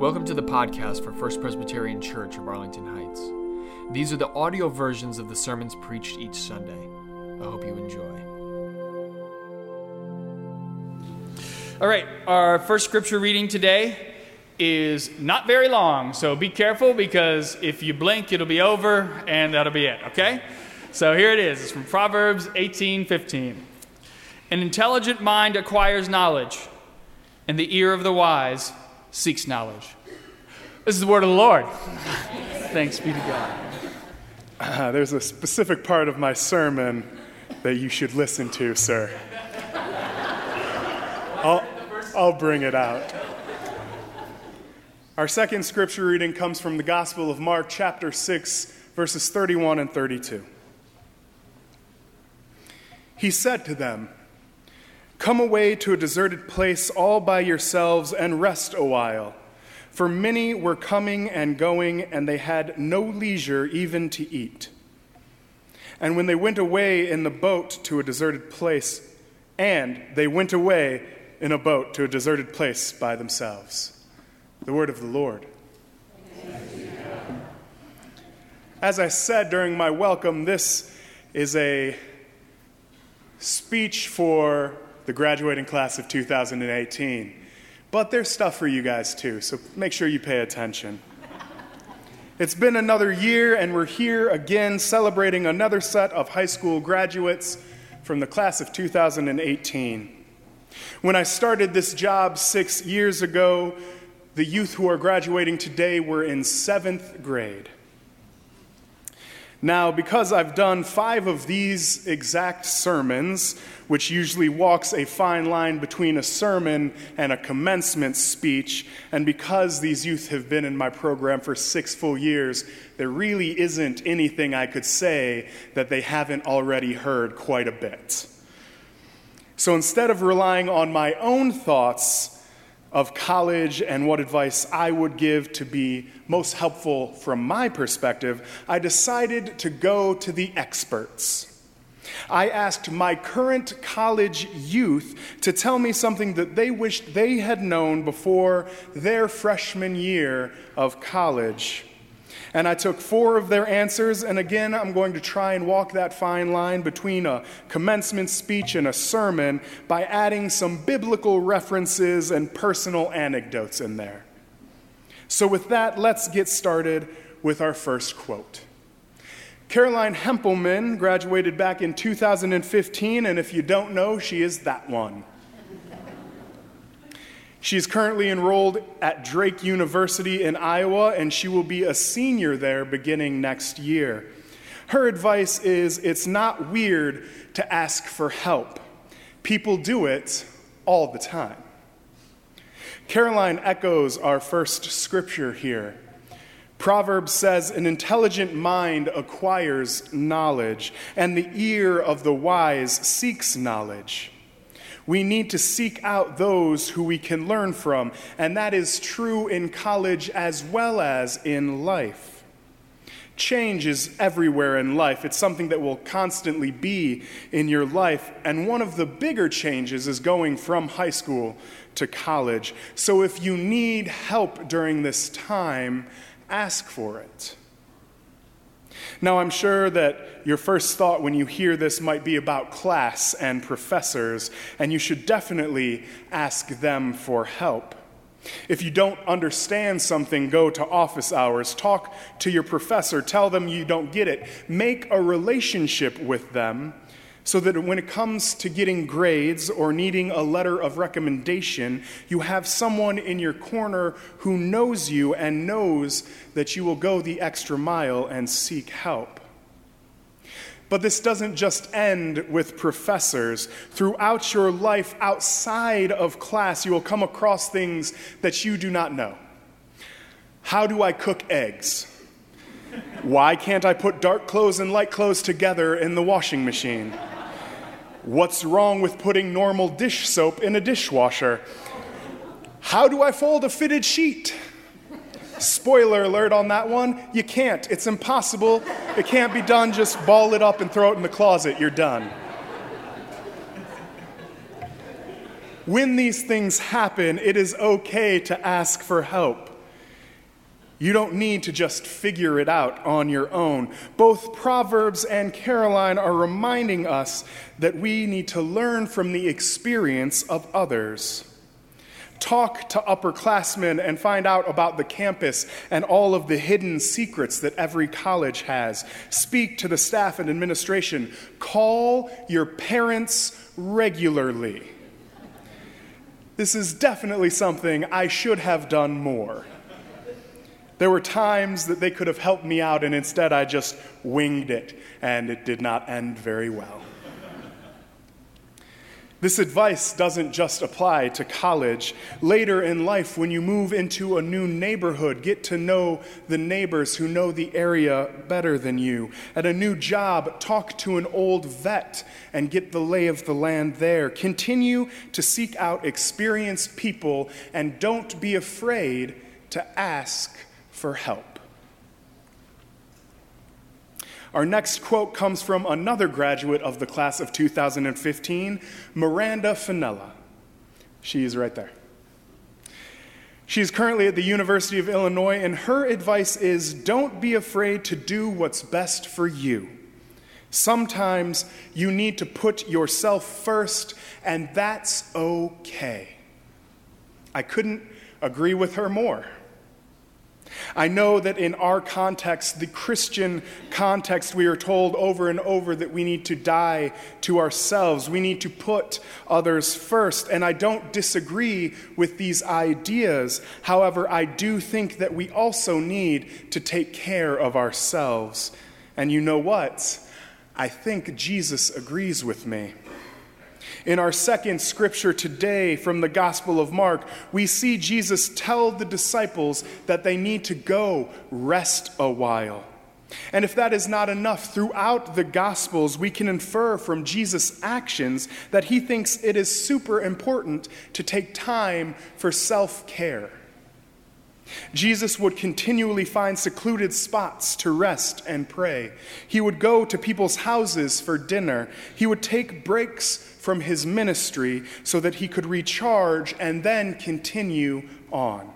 Welcome to the podcast for First Presbyterian Church of Arlington Heights. These are the audio versions of the sermons preached each Sunday. I hope you enjoy. All right, our first scripture reading today is not very long, so be careful because if you blink, it'll be over and that'll be it, okay? So here it is. It's from Proverbs 18:15. An intelligent mind acquires knowledge, and the ear of the wise seeks knowledge. This is the word of the Lord. Thanks be to God. Uh, there's a specific part of my sermon that you should listen to, sir. I'll, I'll bring it out. Our second scripture reading comes from the Gospel of Mark, chapter 6, verses 31 and 32. He said to them, Come away to a deserted place all by yourselves and rest a while. For many were coming and going, and they had no leisure even to eat. And when they went away in the boat to a deserted place, and they went away in a boat to a deserted place by themselves. The word of the Lord. As I said during my welcome, this is a speech for the graduating class of 2018. But there's stuff for you guys too, so make sure you pay attention. It's been another year, and we're here again celebrating another set of high school graduates from the class of 2018. When I started this job six years ago, the youth who are graduating today were in seventh grade. Now, because I've done five of these exact sermons, which usually walks a fine line between a sermon and a commencement speech, and because these youth have been in my program for six full years, there really isn't anything I could say that they haven't already heard quite a bit. So instead of relying on my own thoughts, of college and what advice I would give to be most helpful from my perspective, I decided to go to the experts. I asked my current college youth to tell me something that they wished they had known before their freshman year of college. And I took four of their answers, and again, I'm going to try and walk that fine line between a commencement speech and a sermon by adding some biblical references and personal anecdotes in there. So, with that, let's get started with our first quote. Caroline Hempelman graduated back in 2015, and if you don't know, she is that one. She is currently enrolled at Drake University in Iowa, and she will be a senior there beginning next year. Her advice is it's not weird to ask for help, people do it all the time. Caroline echoes our first scripture here. Proverbs says, An intelligent mind acquires knowledge, and the ear of the wise seeks knowledge. We need to seek out those who we can learn from, and that is true in college as well as in life. Change is everywhere in life. It's something that will constantly be in your life. And one of the bigger changes is going from high school to college. So if you need help during this time, ask for it. Now, I'm sure that your first thought when you hear this might be about class and professors, and you should definitely ask them for help. If you don't understand something, go to office hours, talk to your professor, tell them you don't get it, make a relationship with them so that when it comes to getting grades or needing a letter of recommendation, you have someone in your corner who knows you and knows that you will go the extra mile and seek help. But this doesn't just end with professors. Throughout your life outside of class, you will come across things that you do not know. How do I cook eggs? Why can't I put dark clothes and light clothes together in the washing machine? What's wrong with putting normal dish soap in a dishwasher? How do I fold a fitted sheet? Spoiler alert on that one you can't. It's impossible. It can't be done. Just ball it up and throw it in the closet. You're done. When these things happen, it is okay to ask for help. You don't need to just figure it out on your own. Both Proverbs and Caroline are reminding us that we need to learn from the experience of others. Talk to upperclassmen and find out about the campus and all of the hidden secrets that every college has. Speak to the staff and administration. Call your parents regularly. This is definitely something I should have done more. There were times that they could have helped me out, and instead I just winged it, and it did not end very well. This advice doesn't just apply to college. Later in life, when you move into a new neighborhood, get to know the neighbors who know the area better than you. At a new job, talk to an old vet and get the lay of the land there. Continue to seek out experienced people and don't be afraid to ask for help. Our next quote comes from another graduate of the class of 2015, Miranda Finella. She is right there. She is currently at the University of Illinois, and her advice is don't be afraid to do what's best for you. Sometimes you need to put yourself first, and that's okay. I couldn't agree with her more. I know that in our context, the Christian context, we are told over and over that we need to die to ourselves. We need to put others first. And I don't disagree with these ideas. However, I do think that we also need to take care of ourselves. And you know what? I think Jesus agrees with me. In our second scripture today from the Gospel of Mark, we see Jesus tell the disciples that they need to go rest a while. And if that is not enough, throughout the Gospels, we can infer from Jesus' actions that he thinks it is super important to take time for self care. Jesus would continually find secluded spots to rest and pray. He would go to people's houses for dinner. He would take breaks from his ministry so that he could recharge and then continue on.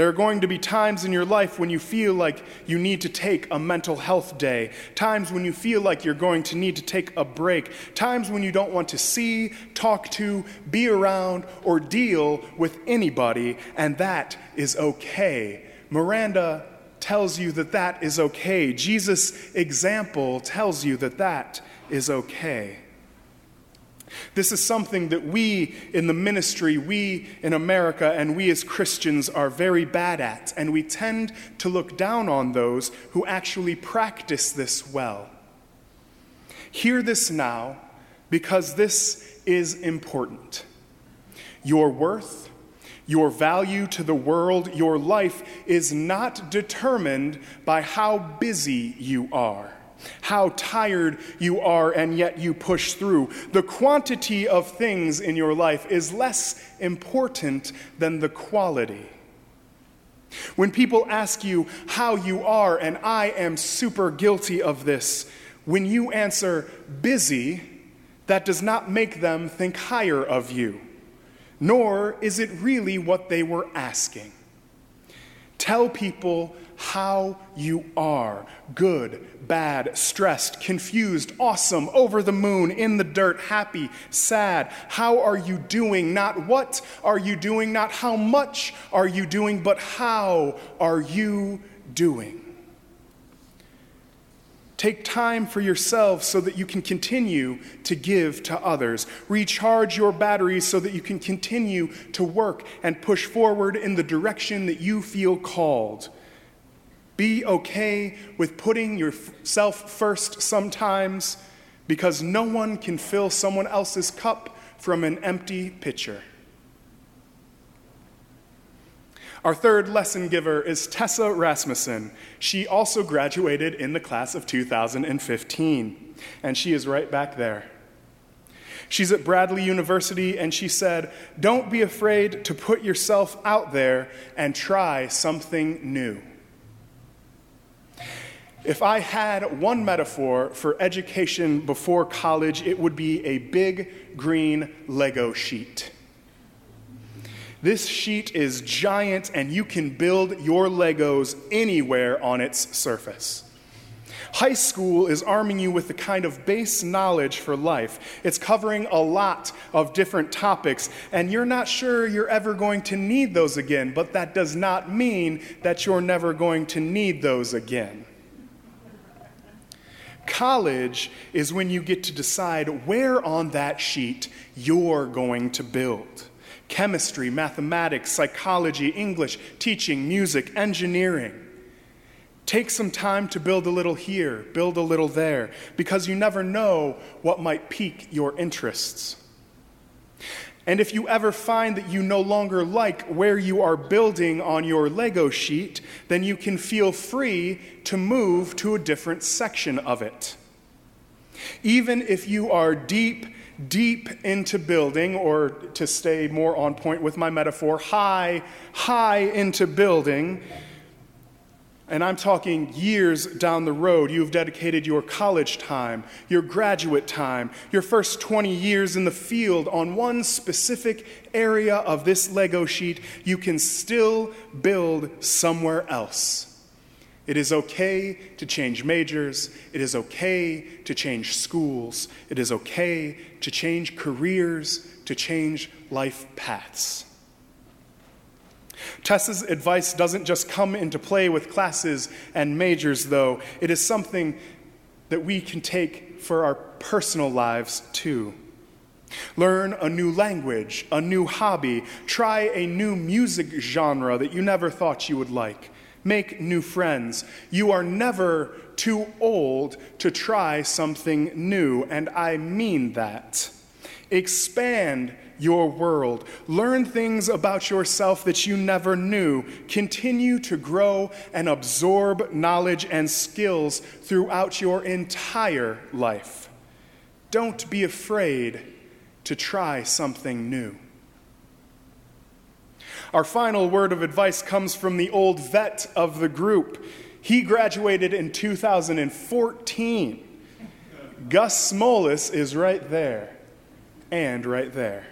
There are going to be times in your life when you feel like you need to take a mental health day, times when you feel like you're going to need to take a break, times when you don't want to see, talk to, be around, or deal with anybody, and that is okay. Miranda tells you that that is okay. Jesus' example tells you that that is okay. This is something that we in the ministry, we in America, and we as Christians are very bad at, and we tend to look down on those who actually practice this well. Hear this now because this is important. Your worth, your value to the world, your life is not determined by how busy you are how tired you are, and yet you push through. The quantity of things in your life is less important than the quality. When people ask you how you are, and I am super guilty of this, when you answer busy, that does not make them think higher of you, nor is it really what they were asking. Tell people how you are good, bad, stressed, confused, awesome, over the moon, in the dirt, happy, sad. How are you doing? Not what are you doing, not how much are you doing, but how are you doing? Take time for yourself so that you can continue to give to others. Recharge your batteries so that you can continue to work and push forward in the direction that you feel called. Be okay with putting yourself first sometimes because no one can fill someone else's cup from an empty pitcher. Our third lesson giver is Tessa Rasmussen. She also graduated in the class of 2015, and she is right back there. She's at Bradley University, and she said, Don't be afraid to put yourself out there and try something new. If I had one metaphor for education before college, it would be a big green Lego sheet. This sheet is giant, and you can build your Legos anywhere on its surface. High school is arming you with the kind of base knowledge for life. It's covering a lot of different topics, and you're not sure you're ever going to need those again, but that does not mean that you're never going to need those again. College is when you get to decide where on that sheet you're going to build chemistry, mathematics, psychology, English, teaching, music, engineering. Take some time to build a little here, build a little there, because you never know what might pique your interests. And if you ever find that you no longer like where you are building on your Lego sheet, then you can feel free to move to a different section of it. Even if you are deep, deep into building, or to stay more on point with my metaphor, high, high into building, and I'm talking years down the road. You've dedicated your college time, your graduate time, your first 20 years in the field on one specific area of this Lego sheet. You can still build somewhere else. It is okay to change majors. It is okay to change schools. It is okay to change careers, to change life paths. Tessa's advice doesn't just come into play with classes and majors, though. It is something that we can take for our personal lives, too. Learn a new language, a new hobby, try a new music genre that you never thought you would like. Make new friends. You are never too old to try something new, and I mean that. Expand your world. Learn things about yourself that you never knew. Continue to grow and absorb knowledge and skills throughout your entire life. Don't be afraid to try something new. Our final word of advice comes from the old vet of the group. He graduated in 2014. Gus Smolis is right there and right there.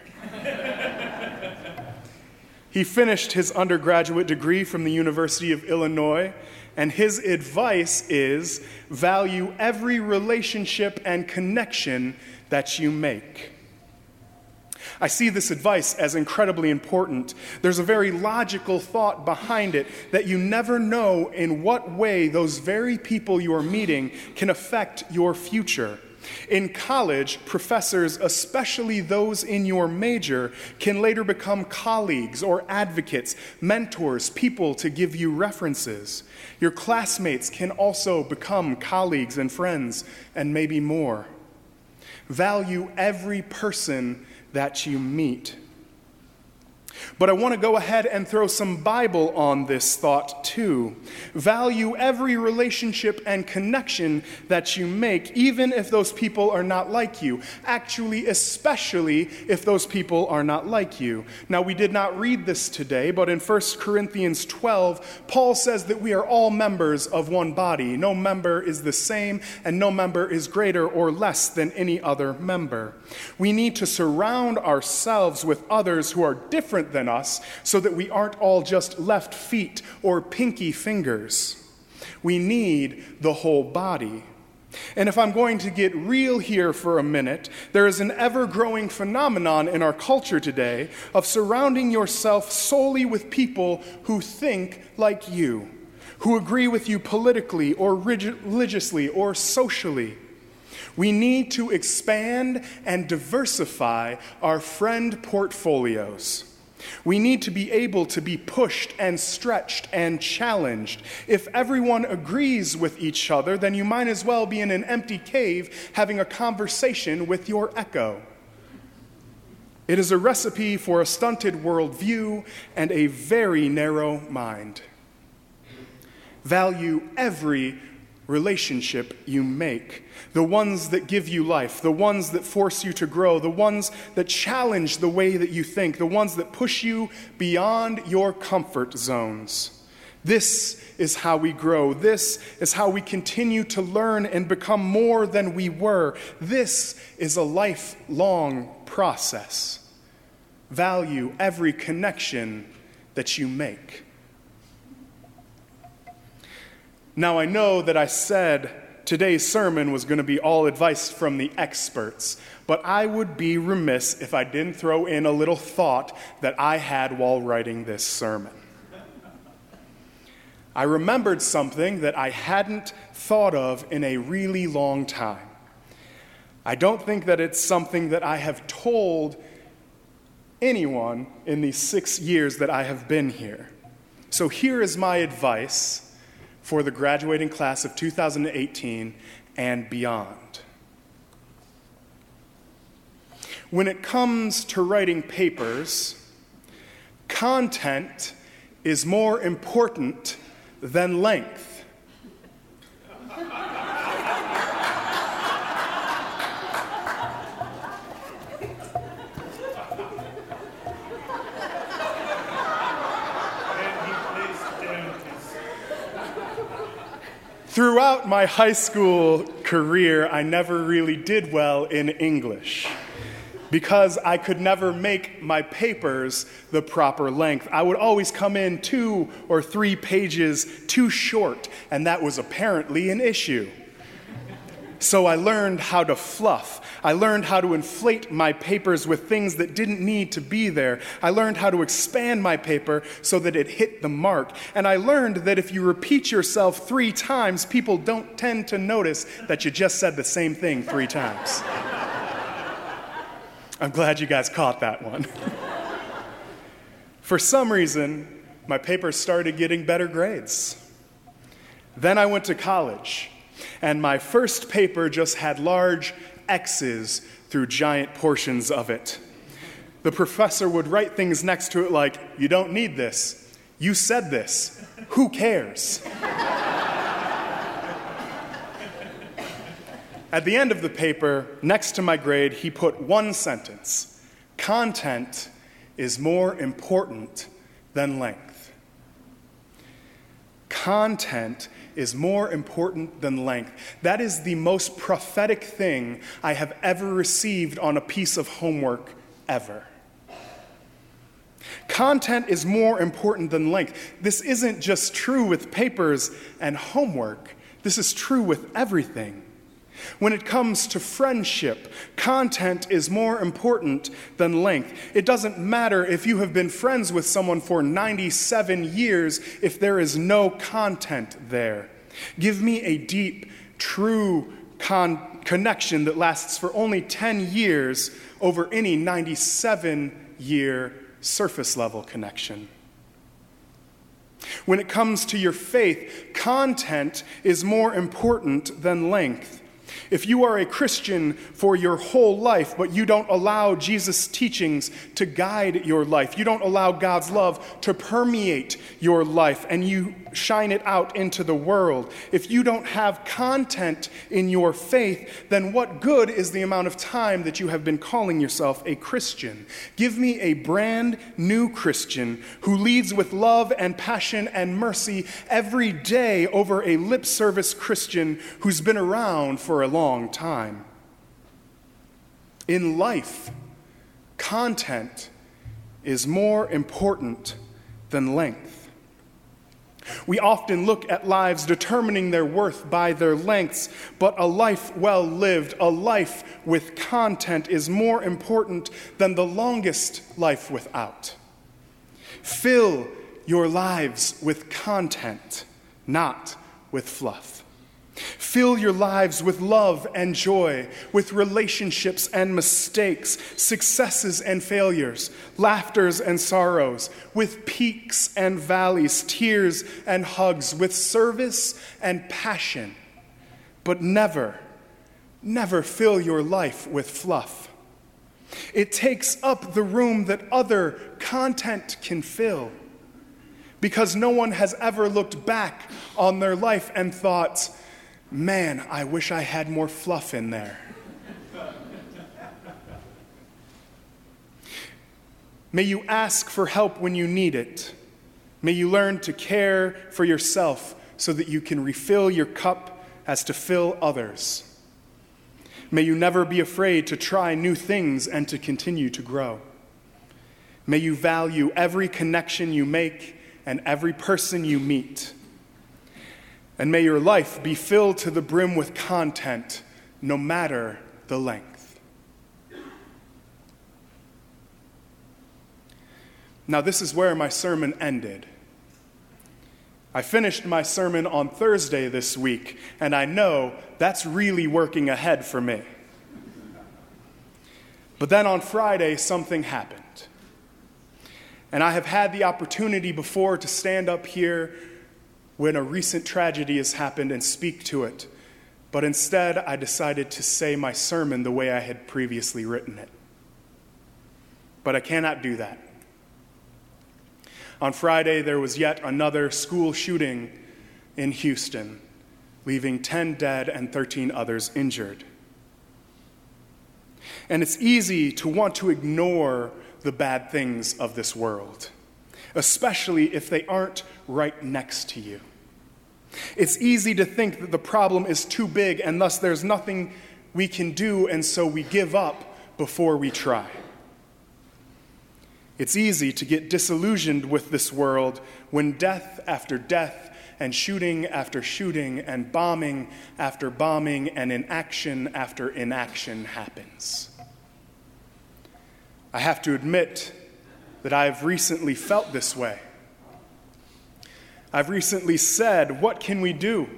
he finished his undergraduate degree from the University of Illinois, and his advice is value every relationship and connection that you make. I see this advice as incredibly important. There's a very logical thought behind it that you never know in what way those very people you are meeting can affect your future. In college, professors, especially those in your major, can later become colleagues or advocates, mentors, people to give you references. Your classmates can also become colleagues and friends, and maybe more. Value every person that you meet. But I want to go ahead and throw some Bible on this thought too. Value every relationship and connection that you make, even if those people are not like you. Actually, especially if those people are not like you. Now, we did not read this today, but in 1 Corinthians 12, Paul says that we are all members of one body. No member is the same, and no member is greater or less than any other member. We need to surround ourselves with others who are different different than us so that we aren't all just left feet or pinky fingers. We need the whole body. And if I'm going to get real here for a minute, there is an ever growing phenomenon in our culture today of surrounding yourself solely with people who think like you, who agree with you politically or religiously or socially. We need to expand and diversify our friend portfolios. We need to be able to be pushed and stretched and challenged. If everyone agrees with each other, then you might as well be in an empty cave having a conversation with your echo. It is a recipe for a stunted worldview and a very narrow mind. Value every relationship you make, the ones that give you life, the ones that force you to grow, the ones that challenge the way that you think, the ones that push you beyond your comfort zones. This is how we grow. This is how we continue to learn and become more than we were. This is a lifelong process. value every connection that you make. Now, I know that I said today's sermon was going to be all advice from the experts, but I would be remiss if I didn't throw in a little thought that I had while writing this sermon. I remembered something that I hadn't thought of in a really long time. I don't think that it's something that I have told anyone in these six years that I have been here. So here is my advice for the graduating class of 2018 and beyond. When it comes to writing papers, content is more important than length. My high school career, I never really did well in English because I could never make my papers the proper length. I would always come in two or three pages too short, and that was apparently an issue. So I learned how to fluff. I learned how to inflate my papers with things that didn't need to be there. I learned how to expand my paper so that it hit the mark. And I learned that if you repeat yourself three times, people don't tend to notice that you just said the same thing three times. I'm glad you guys caught that one. For some reason, my papers started getting better grades. Then I went to college and my first paper just had large X's through giant portions of it. The professor would write things next to it like, You don't need this. You said this. Who cares? At the end of the paper, next to my grade, he put one sentence Content is more important than length. Content is more important than length. That is the most prophetic thing I have ever received on a piece of homework ever. Content is more important than length. This isn't just true with papers and homework, this is true with everything. When it comes to friendship, content is more important than length. It doesn't matter if you have been friends with someone for 97 years if there is no content there. Give me a deep, true con- connection that lasts for only 10 years over any 97 year surface level connection. When it comes to your faith, content is more important than length. If you are a Christian for your whole life, but you don't allow Jesus' teachings to guide your life, you don't allow God's love to permeate your life, and you shine it out into the world, if you don't have content in your faith, then what good is the amount of time that you have been calling yourself a Christian? Give me a brand new Christian who leads with love and passion and mercy every day over a lip service Christian who's been around for a long time. In life, content is more important than length. We often look at lives determining their worth by their lengths, but a life well lived, a life with content, is more important than the longest life without. Fill your lives with content, not with fluff. Fill your lives with love and joy, with relationships and mistakes, successes and failures, laughters and sorrows, with peaks and valleys, tears and hugs, with service and passion. But never, never fill your life with fluff. It takes up the room that other content can fill because no one has ever looked back on their life and thought, Man, I wish I had more fluff in there. May you ask for help when you need it. May you learn to care for yourself so that you can refill your cup as to fill others. May you never be afraid to try new things and to continue to grow. May you value every connection you make and every person you meet. And may your life be filled to the brim with content, no matter the length. Now, this is where my sermon ended. I finished my sermon on Thursday this week, and I know that's really working ahead for me. But then on Friday, something happened. And I have had the opportunity before to stand up here when a recent tragedy has happened and speak to it. But instead, I decided to say my sermon the way I had previously written it. But I cannot do that. On Friday, there was yet another school shooting in Houston, leaving 10 dead and 13 others injured. And it's easy to want to ignore the bad things of this world, especially if they aren't right next to you. It's easy to think that the problem is too big and thus there's nothing we can do, and so we give up before we try. It's easy to get disillusioned with this world when death after death and shooting after shooting and bombing after bombing and inaction after inaction happens. I have to admit that I have recently felt this way. I've recently said, What can we do?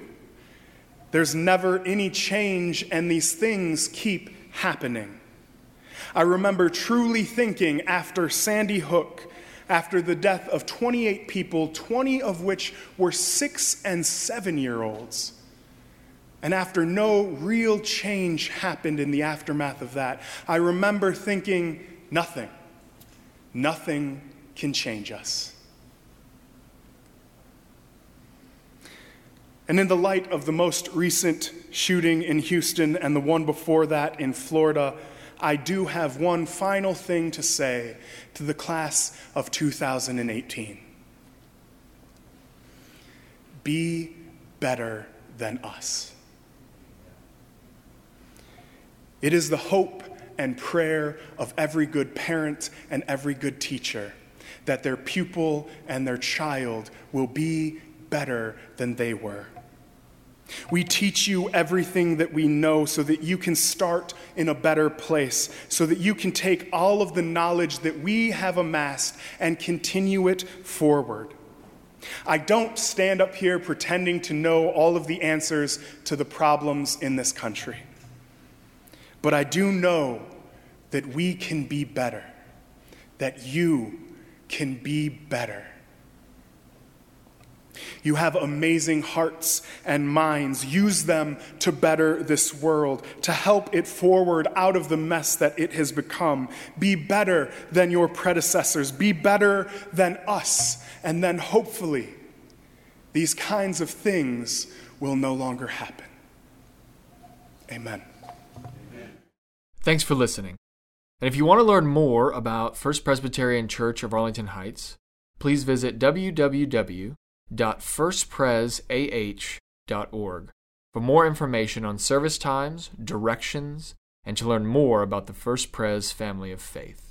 There's never any change, and these things keep happening. I remember truly thinking after Sandy Hook, after the death of 28 people, 20 of which were six and seven year olds, and after no real change happened in the aftermath of that, I remember thinking, nothing, nothing can change us. And in the light of the most recent shooting in Houston and the one before that in Florida, I do have one final thing to say to the class of 2018 Be better than us. It is the hope and prayer of every good parent and every good teacher that their pupil and their child will be better than they were. We teach you everything that we know so that you can start in a better place, so that you can take all of the knowledge that we have amassed and continue it forward. I don't stand up here pretending to know all of the answers to the problems in this country. But I do know that we can be better, that you can be better. You have amazing hearts and minds. Use them to better this world, to help it forward out of the mess that it has become. Be better than your predecessors. Be better than us. And then hopefully, these kinds of things will no longer happen. Amen. Thanks for listening. And if you want to learn more about First Presbyterian Church of Arlington Heights, please visit www www.firstpresah.org for more information on service times, directions, and to learn more about the First Pres family of faith.